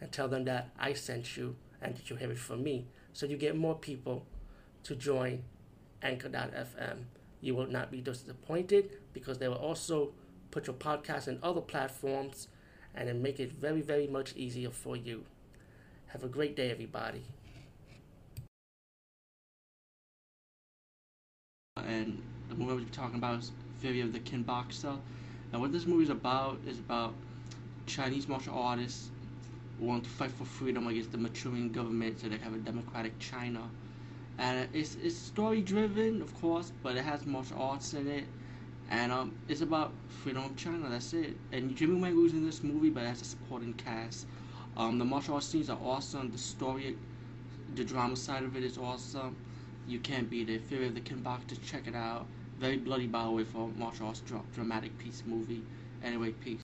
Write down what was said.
and tell them that I sent you and that you have it from me. So you get more people to join Anchor.fm. You will not be disappointed because they will also put your podcast in other platforms and then make it very, very much easier for you. Have a great day, everybody. and the movie we're talking about is Fury of the King Boxer. And what this movie is about is about Chinese martial artists want to fight for freedom against the maturing government so they have a democratic China. And it's it's story driven, of course, but it has martial arts in it. And um, it's about freedom of China. That's it. And Jimmy Wang was in this movie, but as a supporting cast. Um, the martial arts scenes are awesome. The story, the drama side of it is awesome. You can't beat it. Fury of the King Boxer, check it out. Very bloody, by the way, for a martial arts dramatic piece movie. Anyway, peace.